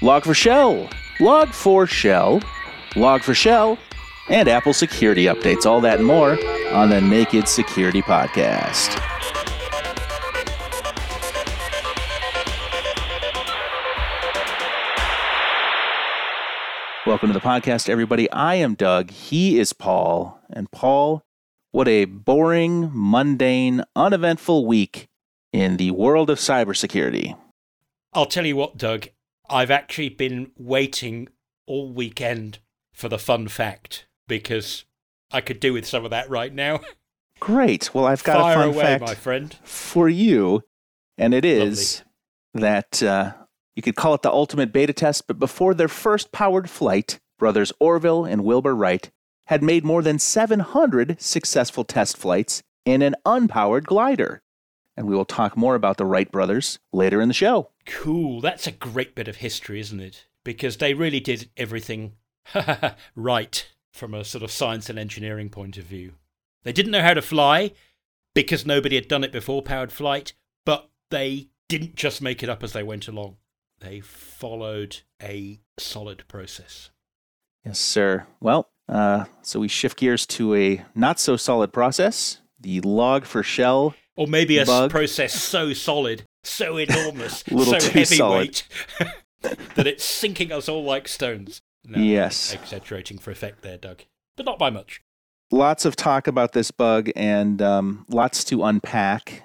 Log4Shell, Log4Shell, Log4Shell, and Apple security updates. All that and more on the Naked Security Podcast. Welcome to the podcast, everybody. I am Doug. He is Paul. And Paul, what a boring, mundane, uneventful week in the world of cybersecurity. I'll tell you what, Doug. I've actually been waiting all weekend for the fun fact because I could do with some of that right now. Great. Well, I've got Fire a fun away, fact my friend. for you, and it is that uh, you could call it the ultimate beta test. But before their first powered flight, brothers Orville and Wilbur Wright had made more than 700 successful test flights in an unpowered glider. And we will talk more about the Wright brothers later in the show. Cool. That's a great bit of history, isn't it? Because they really did everything right from a sort of science and engineering point of view. They didn't know how to fly because nobody had done it before powered flight, but they didn't just make it up as they went along. They followed a solid process. Yes, sir. Well, uh, so we shift gears to a not so solid process the Log4Shell Or maybe a Bug. process so solid, so enormous, so heavyweight that it's sinking us all like stones. No, Yes. Exaggerating for effect there, Doug. But not by much. lots of talk about this bug and um, lots to unpack.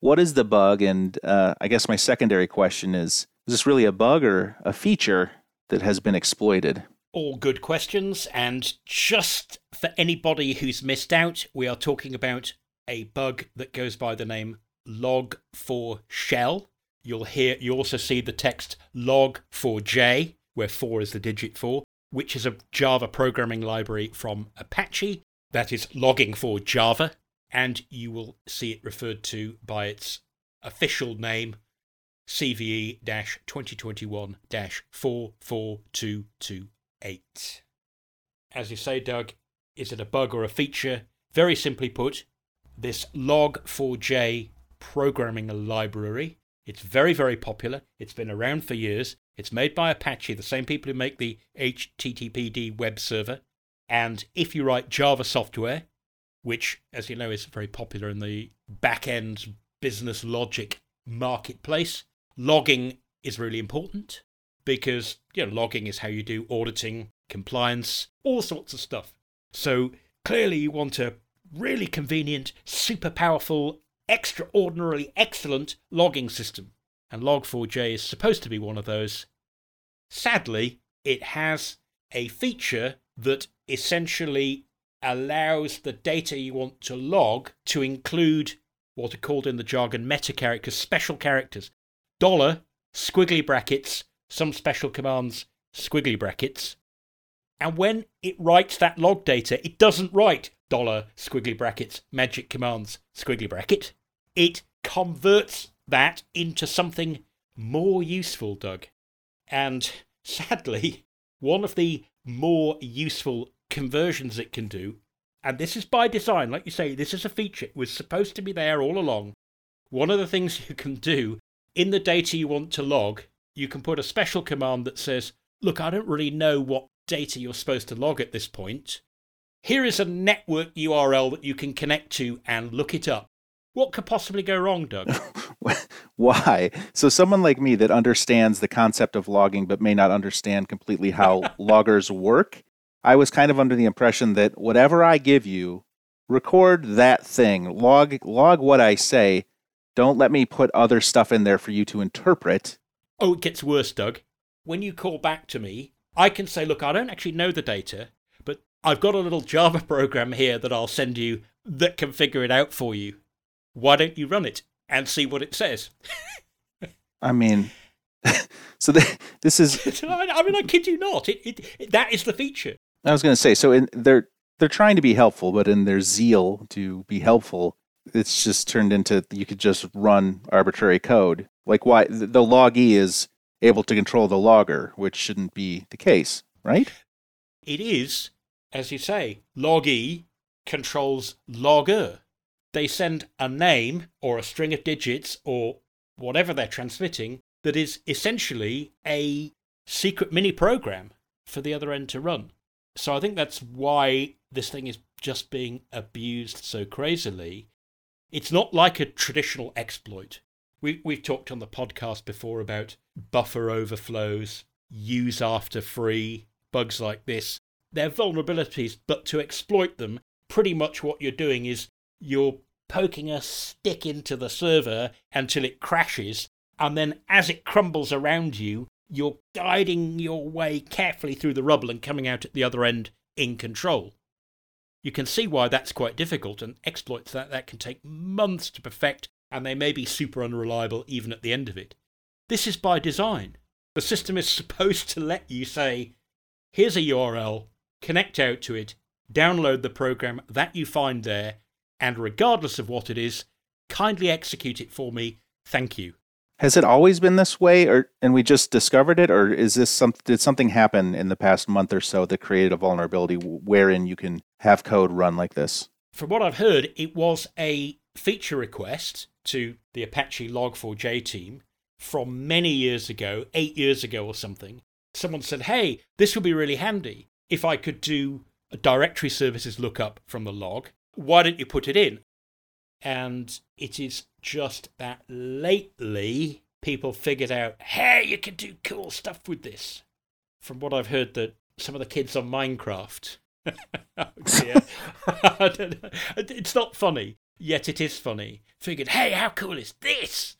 What is the bug? And uh, I guess my secondary question is is this really a bug or a feature that has been exploited? All good questions. And just for anybody who's missed out, we are talking about a bug that goes by the name log4shell. You'll hear you also see the text log4j, where 4 is the digit 4, which is a Java programming library from Apache that is logging for Java, and you will see it referred to by its official name CVE 2021 44228. As you say, Doug, is it a bug or a feature? Very simply put, this log4j programming library. It's very, very popular. It's been around for years. It's made by Apache, the same people who make the HTTPD web server. And if you write Java software, which, as you know, is very popular in the back end business logic marketplace, logging is really important because you know logging is how you do auditing, compliance, all sorts of stuff. So clearly you want a really convenient, super powerful, extraordinarily excellent logging system. And Log4j is supposed to be one of those. Sadly, it has a feature that essentially allows the data you want to log to include what are called in the jargon meta characters, special characters. Dollar, squiggly brackets, some special commands, squiggly brackets. And when it writes that log data, it doesn't write dollar, squiggly brackets, magic commands, squiggly bracket. It converts that into something more useful, Doug. And sadly, one of the more useful conversions it can do, and this is by design, like you say, this is a feature, it was supposed to be there all along. One of the things you can do in the data you want to log, you can put a special command that says, Look, I don't really know what data you're supposed to log at this point. Here is a network URL that you can connect to and look it up. What could possibly go wrong, Doug? Why? So, someone like me that understands the concept of logging but may not understand completely how loggers work, I was kind of under the impression that whatever I give you, record that thing, log log what I say. Don't let me put other stuff in there for you to interpret. Oh, it gets worse, Doug. When you call back to me, I can say, look, I don't actually know the data, I've got a little Java program here that I'll send you that can figure it out for you. Why don't you run it and see what it says? I mean, so th- this is I mean, I kid you not. It, it, it, that is the feature. I was going to say so in they're they're trying to be helpful, but in their zeal to be helpful, it's just turned into you could just run arbitrary code. Like why the the loggee is able to control the logger, which shouldn't be the case, right? It is, as you say, log E controls logger. They send a name or a string of digits or whatever they're transmitting that is essentially a secret mini program for the other end to run. So I think that's why this thing is just being abused so crazily. It's not like a traditional exploit. We, we've talked on the podcast before about buffer overflows, use after free, bugs like this. They're vulnerabilities, but to exploit them, pretty much what you're doing is you're poking a stick into the server until it crashes, and then as it crumbles around you, you're guiding your way carefully through the rubble and coming out at the other end in control. You can see why that's quite difficult, and exploits that, that can take months to perfect, and they may be super unreliable even at the end of it. This is by design. The system is supposed to let you say, here's a URL, connect out to it, download the program that you find there, and regardless of what it is, kindly execute it for me. Thank you. Has it always been this way, or and we just discovered it, or is this some? Did something happen in the past month or so that created a vulnerability wherein you can have code run like this? From what I've heard, it was a feature request to the Apache Log4j team from many years ago, eight years ago or something. Someone said, "Hey, this would be really handy if I could do a directory services lookup from the log. Why don't you put it in?" And it is just that lately people figured out, hey, you can do cool stuff with this. From what I've heard, that some of the kids on Minecraft. oh it's not funny, yet it is funny. Figured, hey, how cool is this?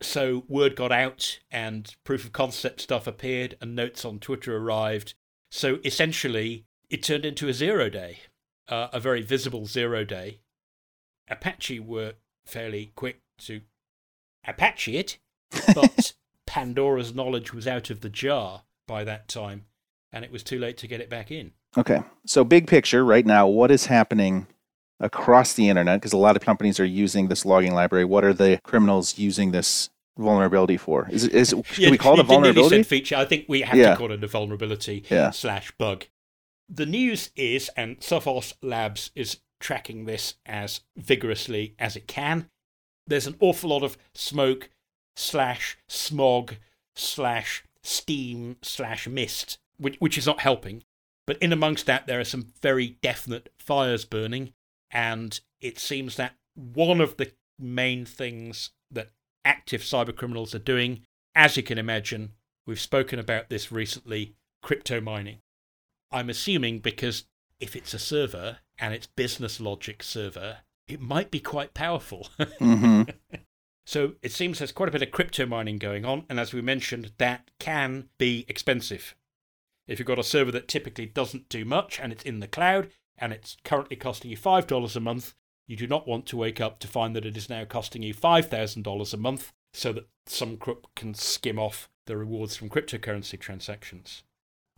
So word got out, and proof of concept stuff appeared, and notes on Twitter arrived. So essentially, it turned into a zero day, uh, a very visible zero day. Apache were fairly quick to Apache it, but Pandora's knowledge was out of the jar by that time, and it was too late to get it back in. Okay, so big picture right now, what is happening across the internet? Because a lot of companies are using this logging library. What are the criminals using this vulnerability for? Is, is should yeah, we call it a vulnerability? feature. I think we have yeah. to call it a vulnerability yeah. slash bug. The news is, and Sophos Labs is tracking this as vigorously as it can. There's an awful lot of smoke slash smog slash steam slash mist, which, which is not helping. But in amongst that, there are some very definite fires burning, and it seems that one of the main things active cybercriminals are doing, as you can imagine, we've spoken about this recently, crypto mining. I'm assuming because if it's a server and it's business logic server, it might be quite powerful. mm-hmm. So it seems there's quite a bit of crypto mining going on, and as we mentioned, that can be expensive. If you've got a server that typically doesn't do much and it's in the cloud and it's currently costing you $5 a month, you do not want to wake up to find that it is now costing you $5,000 a month so that some crook can skim off the rewards from cryptocurrency transactions.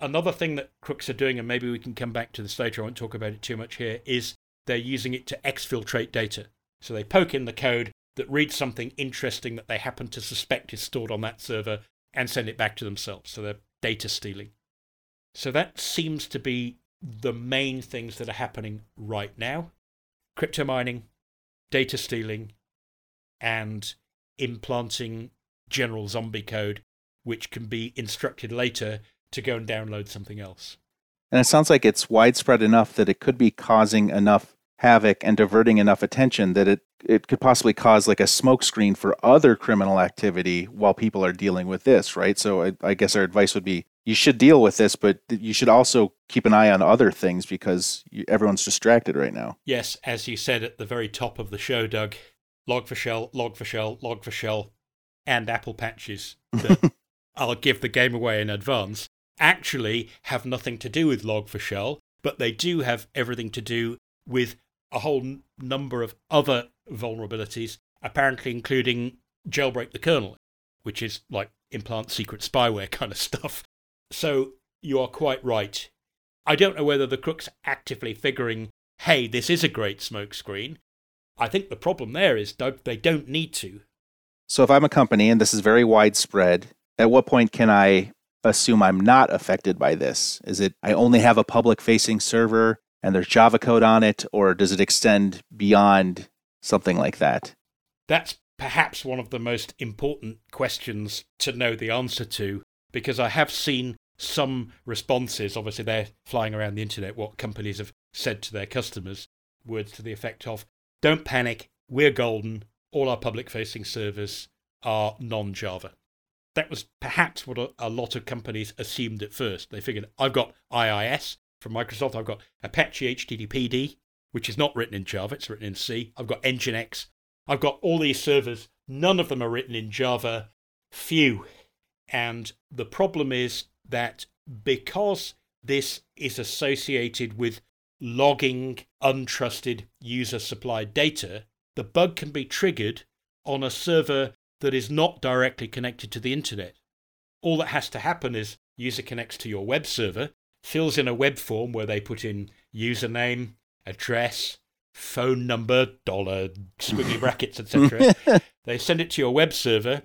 Another thing that crooks are doing, and maybe we can come back to this later, I won't talk about it too much here, is they're using it to exfiltrate data. So they poke in the code that reads something interesting that they happen to suspect is stored on that server and send it back to themselves. So they're data stealing. So that seems to be the main things that are happening right now crypto mining, data stealing, and implanting general zombie code, which can be instructed later to go and download something else. And it sounds like it's widespread enough that it could be causing enough havoc and diverting enough attention that it, it could possibly cause like a smokescreen for other criminal activity while people are dealing with this, right? So I, I guess our advice would be you should deal with this, but you should also keep an eye on other things because you, everyone's distracted right now. Yes, as you said at the very top of the show, Doug, Log4Shell, log for shell, Log4Shell, and apple patches that I'll give the game away in advance actually have nothing to do with Log4Shell, but they do have everything to do with a whole n- number of other vulnerabilities, apparently including jailbreak the kernel, which is like implant secret spyware kind of stuff. So you are quite right. I don't know whether the crook's actively figuring, hey, this is a great smokescreen. I think the problem there is they don't need to. So if I'm a company and this is very widespread, at what point can I assume I'm not affected by this? Is it I only have a public facing server and there's Java code on it, or does it extend beyond something like that? That's perhaps one of the most important questions to know the answer to because I have seen some responses. Obviously, they're flying around the internet, what companies have said to their customers, words to the effect of, don't panic, we're golden, all our public facing servers are non Java. That was perhaps what a, a, lot of companies assumed at first. They figured, I've got IIS from Microsoft, I've got Apache HTTPD, which is not written in Java, it's written in C, I've got Nginx, I've got all these servers, none of them are written in Java. Phew. And the problem is that because this is associated with logging untrusted user supplied data, the bug can be triggered on a server that is not directly connected to the internet. All that has to happen is user connects to your web server, fills in a web form where they put in username, address, phone number, dollar, squiggly brackets, etc. they send it to your web server.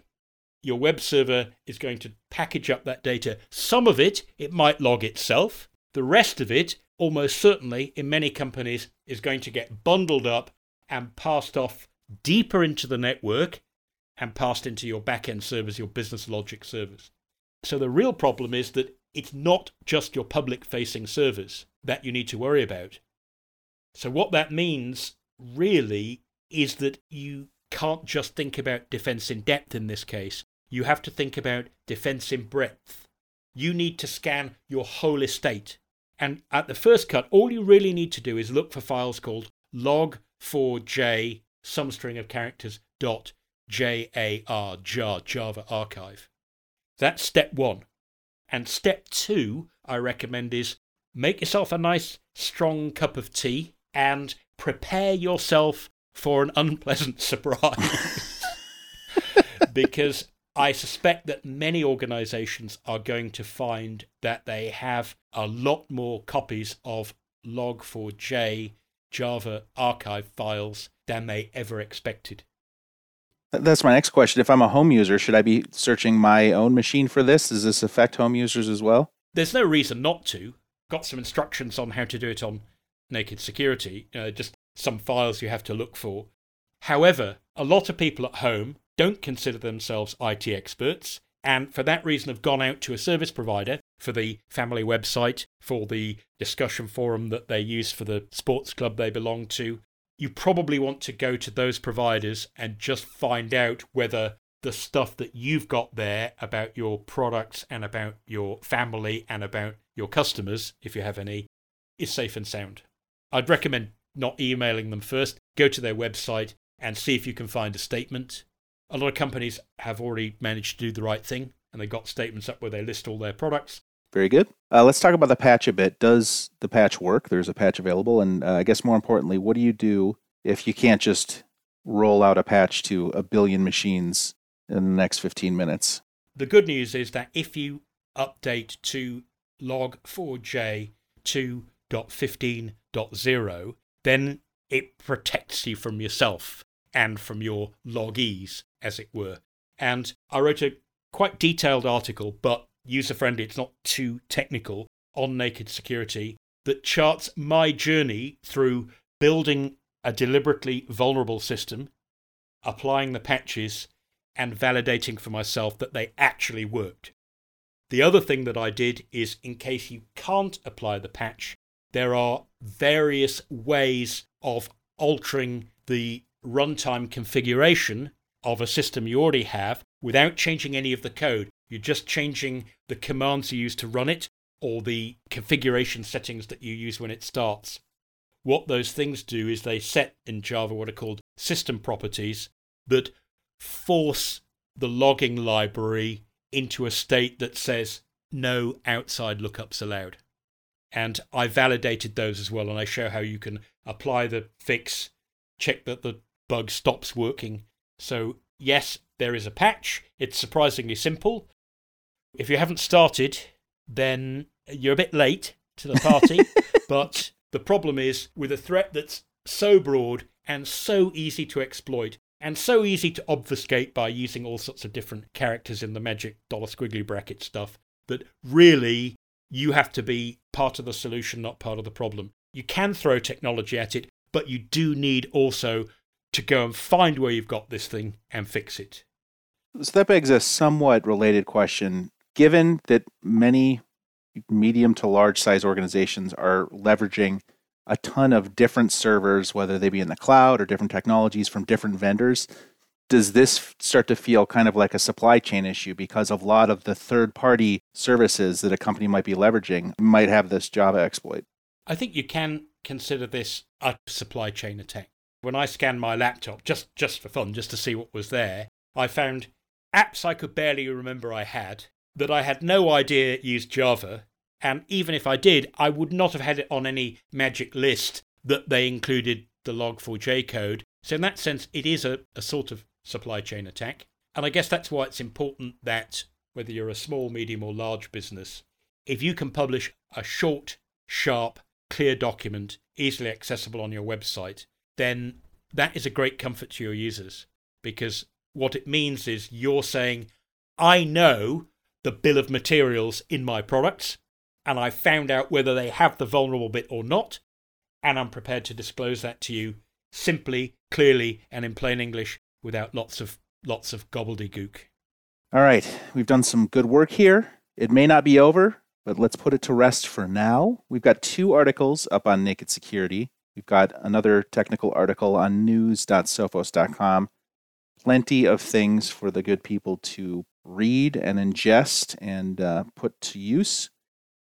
Your web server is going to package up that data. Some of it, it might log itself. The rest of it, almost certainly, in many companies, is going to get bundled up and passed off deeper into the network and passed into your backend servers, your business logic servers. So the real problem is that it's not just your public facing servers that you need to worry about. So, what that means really is that you can't just think about defense in depth in this case. You have to think about defense in breadth. You need to scan your whole estate. And at the first cut, all you really need to do is look for files called log4j, some string of characters, dot jar, jar, Java archive. That's step one. And step two, I recommend, is make yourself a nice strong cup of tea and prepare yourself for an unpleasant surprise. because I suspect that many organizations are going to find that they have a lot more copies of log4j Java archive files than they ever expected. That's my next question. If I'm a home user, should I be searching my own machine for this? Does this affect home users as well? There's no reason not to. Got some instructions on how to do it on Naked Security, uh, just some files you have to look for. However, a lot of people at home don't consider themselves IT experts, and for that reason have gone out to a service provider for the family website, for the discussion forum that they use for the sports club they belong to. You probably want to go to those providers and just find out whether the stuff that you've got there about your products and about your family and about your customers, if you have any, is safe and sound. I'd recommend not emailing them first. Go to their website and see if you can find a statement. A lot of companies have already managed to do the right thing and they've got statements up where they list all their products. Very good. Uh, let's talk about the patch a bit. Does the patch work? There's a patch available. And uh, I guess more importantly, what do you do if you can't just roll out a patch to a billion machines in the next 15 minutes? The good news is that if you update to log4j 2.15.0, then it protects you from yourself and from your logees, as it were. And I wrote a quite detailed article, but user friendly, it's not too technical, on Naked Security that charts my journey through building a deliberately vulnerable system, applying the patches, and validating for myself that they actually worked. The other thing that I did is, in case you can't apply the patch, there are various ways of altering the runtime configuration of a system you already have without changing any of the code. You're just changing the commands you use to run it or the configuration settings that you use when it starts. What those things do is they set in Java what are called system properties that force the logging library into a state that says no outside lookups allowed and I validated those as well. And I show how you can apply the fix, check that the bug stops working. So, yes, there is a patch. It's surprisingly simple. If you haven't started, then you're a bit late to the party. but the problem is with a threat that's so broad and so easy to exploit and so easy to obfuscate by using all sorts of different characters in the magic dollar squiggly bracket stuff that really you have to be part of the solution, not part of the problem. You can throw technology at it, but you do need also to go and find where you've got this thing and fix it. So that begs a somewhat related question. Given that many medium to large size organizations are leveraging a ton of different servers, whether they be in the cloud or different technologies from different vendors, does this start to feel kind of like a supply chain issue because a lot of the third party services that a company might be leveraging might have this Java exploit? I think you can consider this a supply chain attack. When I scanned my laptop, just, just for fun, just to see what was there, I found apps I could barely remember I had that I had no idea used Java. And even if I did, I would not have had it on any magic list that they included the log4j code. So, in that sense, it is a, a sort of supply chain attack. And I guess that's why it's important that whether you're a small, medium, or large business, if you can publish a short, sharp, clear document easily accessible on your website, then that is a great comfort to your users because what it means is you're saying, I know the bill of materials in my products and I found out whether they have the vulnerable bit or not, and I'm prepared to disclose that to you simply, clearly, and in plain English without lots of lots of gobbledygook. All right, we've done some good work here. It may not be over, but let's put it to rest for now. We've got two articles up on Naked Security. We've got another technical article on news.sophos.com. Plenty of things for the good people to read and ingest and uh, put to use.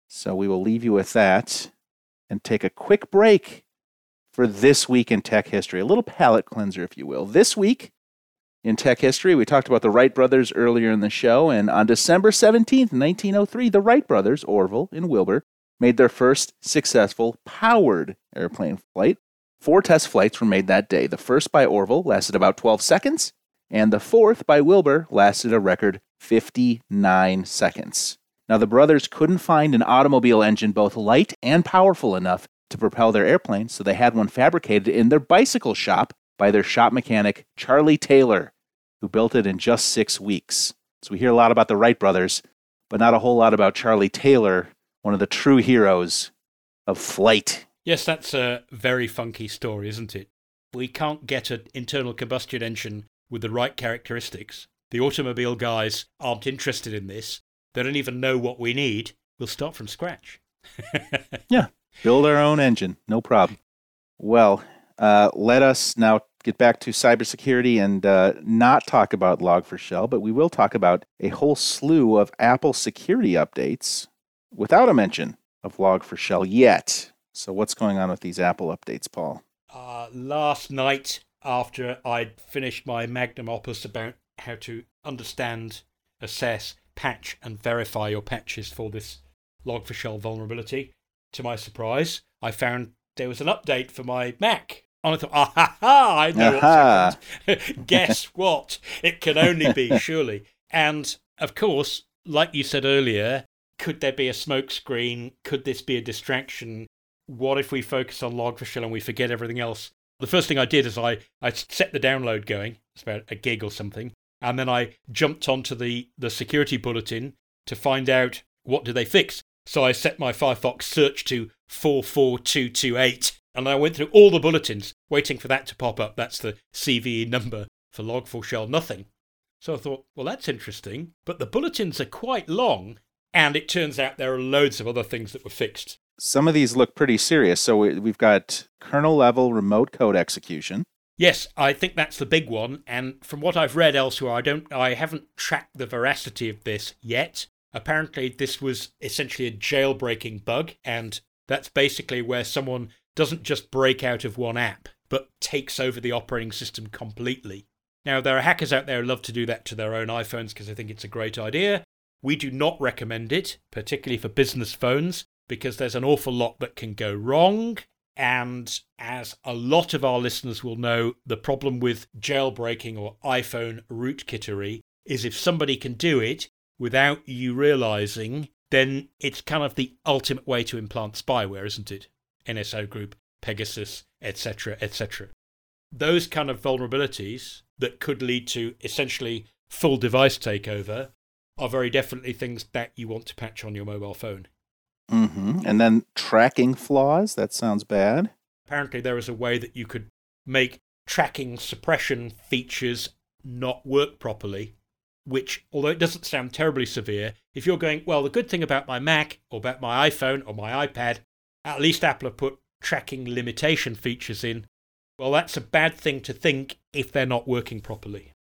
So we will leave you with that and take a quick break for this week in tech history, a little palate cleanser, if you will. This week in tech history, we talked about the Wright brothers earlier in the show, and on December 17th, 1903, the Wright brothers, Orville and Wilbur, made their first successful powered airplane flight. Four test flights were made that day. The first by Orville lasted about 12 seconds, and the fourth by Wilbur lasted a record 59 seconds. Now, the brothers couldn't find an automobile engine both light and powerful enough to propel their airplane, so they had one fabricated in their bicycle shop by their shop mechanic, Charlie Taylor, who built it in just six weeks. So we hear a lot about the Wright brothers, but not a whole lot about Charlie Taylor, one of the true heroes of flight. Yes, that's a very funky story, isn't it? We can't get an internal combustion engine with the right characteristics. The automobile guys aren't interested in this. They don't even know what we need. We'll start from scratch. yeah, Build our own engine, no problem. Well, uh, let us now get back to cybersecurity and uh, not talk about Log4Shell, but we will talk about a whole slew of Apple security updates without a mention of Log4Shell yet. So, what's going on with these Apple updates, Paul? Uh, last night, after I'd finished my magnum opus about how to understand, assess, patch, and verify your patches for this Log4Shell vulnerability, to my surprise, I found there was an update for my Mac. And I thought, ah ha ha, I know what's happened. Guess what? It can only be, surely. And of course, like you said earlier, could there be a smokescreen? Could this be a distraction? What if we focus on Log4Shell and we forget everything else? The first thing I did is I, I set the download going. It's about a gig or something. And then I jumped onto the, the security bulletin to find out what do they fix. So I set my Firefox search to 44228 and I went through all the bulletins waiting for that to pop up. That's the CVE number for Log4Shell, nothing. So I thought, well, that's interesting. But the bulletins are quite long, and it turns out there are loads of other things that were fixed. Some of these look pretty serious. So we've got kernel level remote code execution. Yes, I think that's the big one. And from what I've read elsewhere, I don't, I haven't tracked the veracity of this yet. Apparently, this was essentially a jailbreaking bug, and that's basically where someone doesn't just break out of one app, but takes over the operating system completely. Now, there are hackers out there who love to do that to their own iPhones because they think it's a great idea. We do not recommend it, particularly for business phones, because there's an awful lot that can go wrong. And as a lot of our listeners will know, the problem with jailbreaking or iPhone rootkittery is if somebody can do it, without you realizing, then it's kind of the ultimate way to implant spyware, isn't it? NSO Group, Pegasus, etc., etc. Those kind of vulnerabilities that could lead to essentially full device takeover are very definitely things that you want to patch on your mobile phone. Mm-hmm. And then tracking flaws, that sounds bad. Apparently, there is a way that you could make tracking suppression features not work properly which, although it doesn't sound terribly severe, if you're going, well, the good thing about my Mac or about my iPhone or my iPad, at least Apple have put tracking limitation features in. Well, that's a bad thing to think if they're not working properly.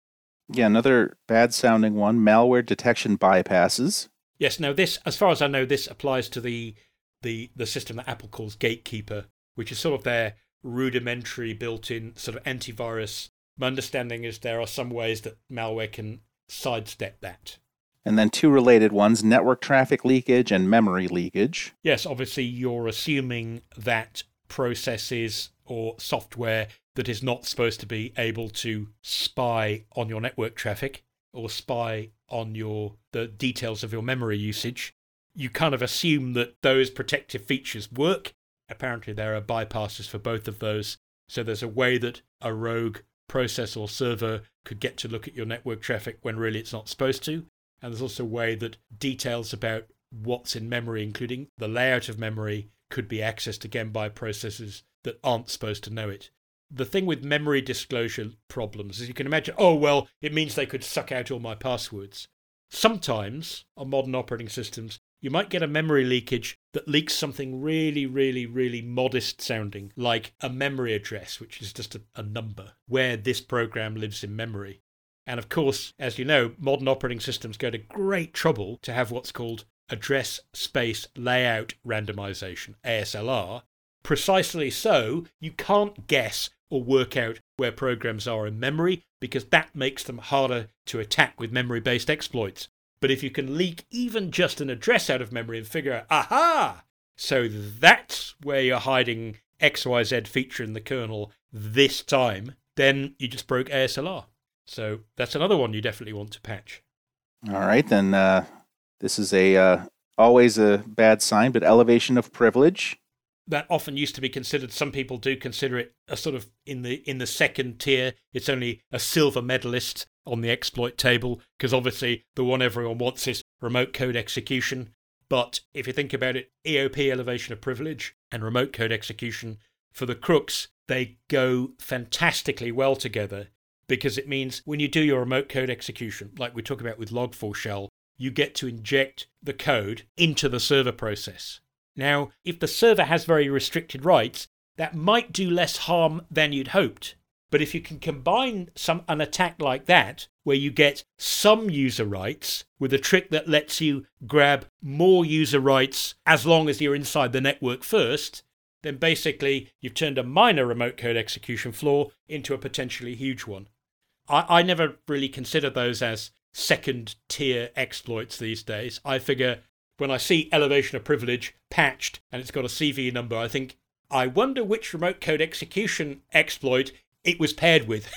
Yeah, another bad sounding one malware detection bypasses. Yes, now this, as far as I know, this applies to the, the, the system that Apple calls Gatekeeper, which is sort of their rudimentary built in sort of antivirus. My understanding is there are some ways that malware can sidestep that. And then two related ones network traffic leakage and memory leakage. Yes, obviously, you're assuming that processes or software that is not supposed to be able to spy on your network traffic or spy on your the details of your memory usage you kind of assume that those protective features work. Apparently there are bypasses for both of those. So there's a way that a rogue process or server could get to look at your network traffic when really it's not supposed to. And there's also a way that details about what's in memory, including the layout of memory, could be accessed again by processes that aren't supposed to know it. The thing with memory disclosure problems is you can imagine, oh, well, it means they could suck out all my passwords. Sometimes on modern operating systems, you might get a memory leakage that leaks something really, really, really modest sounding, like a memory address, which is just a, a number, where this program lives in memory. And of course, as you know, modern operating systems go to great trouble to have what's called address space layout randomization, ASLR. Precisely so, you can't guess or work out where programs are in memory because that makes them harder to attack with memory based exploits. But if you can leak even just an address out of memory and figure out, aha, so that's where you're hiding XYZ feature in the kernel this time, then you just broke ASLR. So that's another one you definitely want to patch. All right, then uh, this is a uh, always a bad sign, but elevation of privilege. That often used to be considered. Some people do consider it a sort of in the in the second tier. It's only a silver medalist on the exploit table because obviously the one everyone wants is remote code execution. But if you think about it, EOP elevation of privilege and remote code execution for the crooks, they go fantastically well together because it means when you do your remote code execution, like we talk about with Log4Shell, you get to inject the code into the server process. Now, if the server has very restricted rights, that might do less harm than you'd hoped. But if you can combine some an attack like that, where you get some user rights with a trick that lets you grab more user rights as long as you're inside the network first, then basically you've turned a minor remote code execution flaw into a potentially huge one. I, I never really consider those as second tier exploits these days. I figure when I see elevation of privilege patched and it's got a CV number, I think, I wonder which remote code execution exploit it was paired with.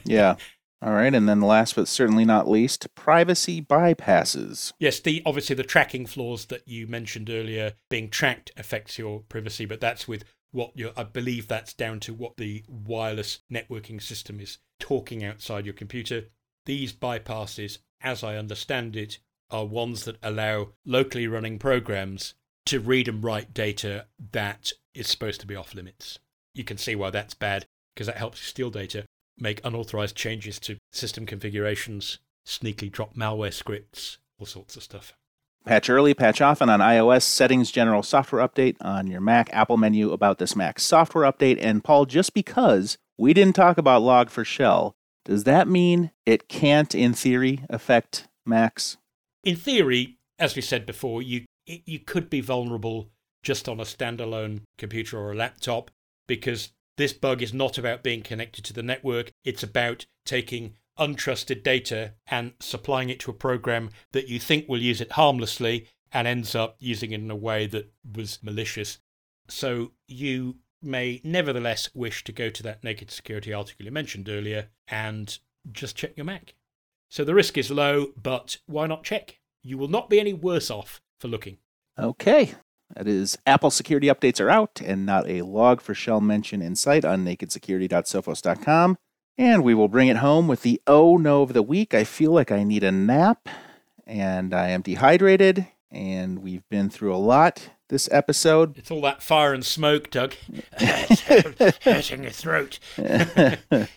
yeah. All right, and then last but certainly not least, privacy bypasses. Yes, the obviously the tracking flaws that you mentioned earlier, being tracked affects your privacy, but that's with what you I believe that's down to what the wireless networking system is talking outside your computer. These bypasses, as I understand it, are ones that allow locally running programs to read and write data that is supposed to be off limits. You can see why that's bad because that helps you steal data, make unauthorized changes to system configurations, sneakily drop malware scripts, all sorts of stuff. Patch early, patch often on iOS, settings, general software update on your Mac, Apple menu about this Mac software update. And Paul, just because we didn't talk about Log4Shell, does that mean it can't, in theory, affect Macs? In theory, as we said before, you you could be vulnerable just on a standalone computer or a laptop because this bug is not about being connected to the network. It's about taking untrusted data and supplying it to a program that you think will use it harmlessly and ends up using it in a way that was malicious. So you may nevertheless wish to go to that naked security article you mentioned earlier and just check your Mac. So the risk is low, but why not check? You will not be any worse off for looking. Okay. That is Apple security updates are out and not a Log4Shell mention in sight on nakedsecurity.sophos.com. And we will bring it home with the oh no of the week. I feel like I need a nap and I am dehydrated and we've been through a lot this episode. It's all that fire and smoke, Doug. hurting your throat.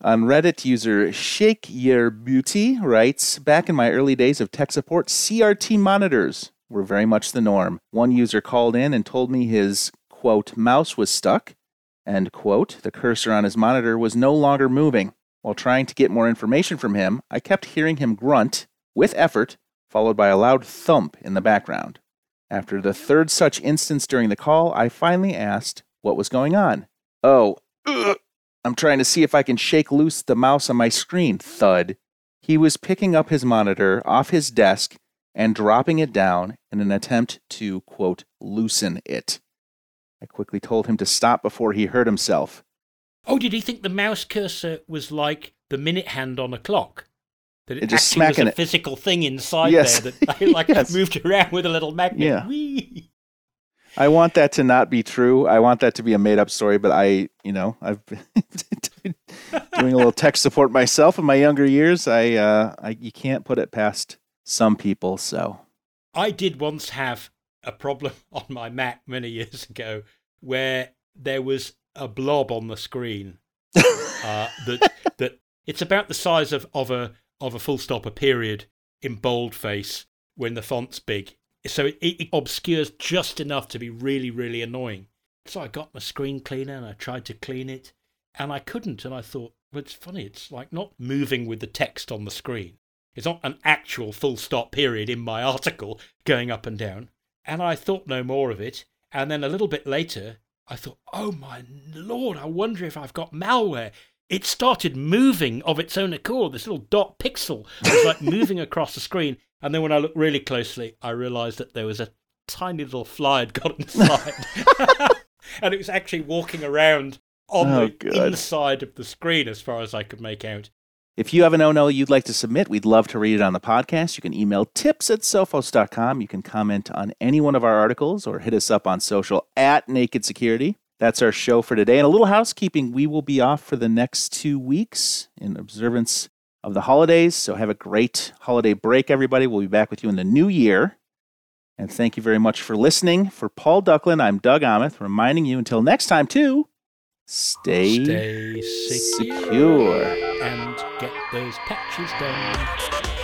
On Reddit, user Shake Your Beauty writes Back in my early days of tech support, CRT monitors were very much the norm. One user called in and told me his, quote, mouse was stuck, end quote. The cursor on his monitor was no longer moving. While trying to get more information from him, I kept hearing him grunt with effort, followed by a loud thump in the background. After the third such instance during the call, I finally asked what was going on. Oh, I'm trying to see if I can shake loose the mouse on my screen. Thud. He was picking up his monitor off his desk and dropping it down in an attempt to, quote, loosen it. I quickly told him to stop before he hurt himself. Oh, did he think the mouse cursor was like the minute hand on a clock? That it, It just actually was smacking a it. physical thing inside Yes. there that like Yes. moved around with a little magnet. Yeah. Whee! I want that to not be true. I want that to be a made up story, but I, you know, I've been doing a little tech support myself in my younger years. I, uh, I, you can't put it past some people. So, I did once have a problem on my Mac many years ago where there was a blob on the screen uh, that that it's about the size of, of a of a full stop, a period in boldface when the font's big. So it, it obscures just enough to be really, really annoying. So I got my screen cleaner and I tried to clean it, and I couldn't. And I thought, well, it's funny. It's like not moving with the text on the screen. It's not an actual full stop period in my article going up and down. And I thought no more of it. And then a little bit later, I thought, oh my lord, I wonder if I've got malware. It started moving of its own accord. This little dot pixel was like moving across the screen. And then when I looked really closely, I realized that there was a tiny little fly had got inside. and it was actually walking around on Oh, the good. inside of the screen as far as I could make out. if you have an oh you'd like to submit, we'd love to read it on the podcast. You can email tips at sophos.com. You can comment on any one of our articles or hit us up on social at Naked Security. That's our show for today. And a little housekeeping we will be off for the next two weeks in observance of the holidays. So have a great holiday break, everybody. We'll be back with you in the new year. And thank you very much for listening. For Paul Ducklin, I'm Doug Aamoth, reminding you until next time to stay, Stay secure secure. and get those patches done.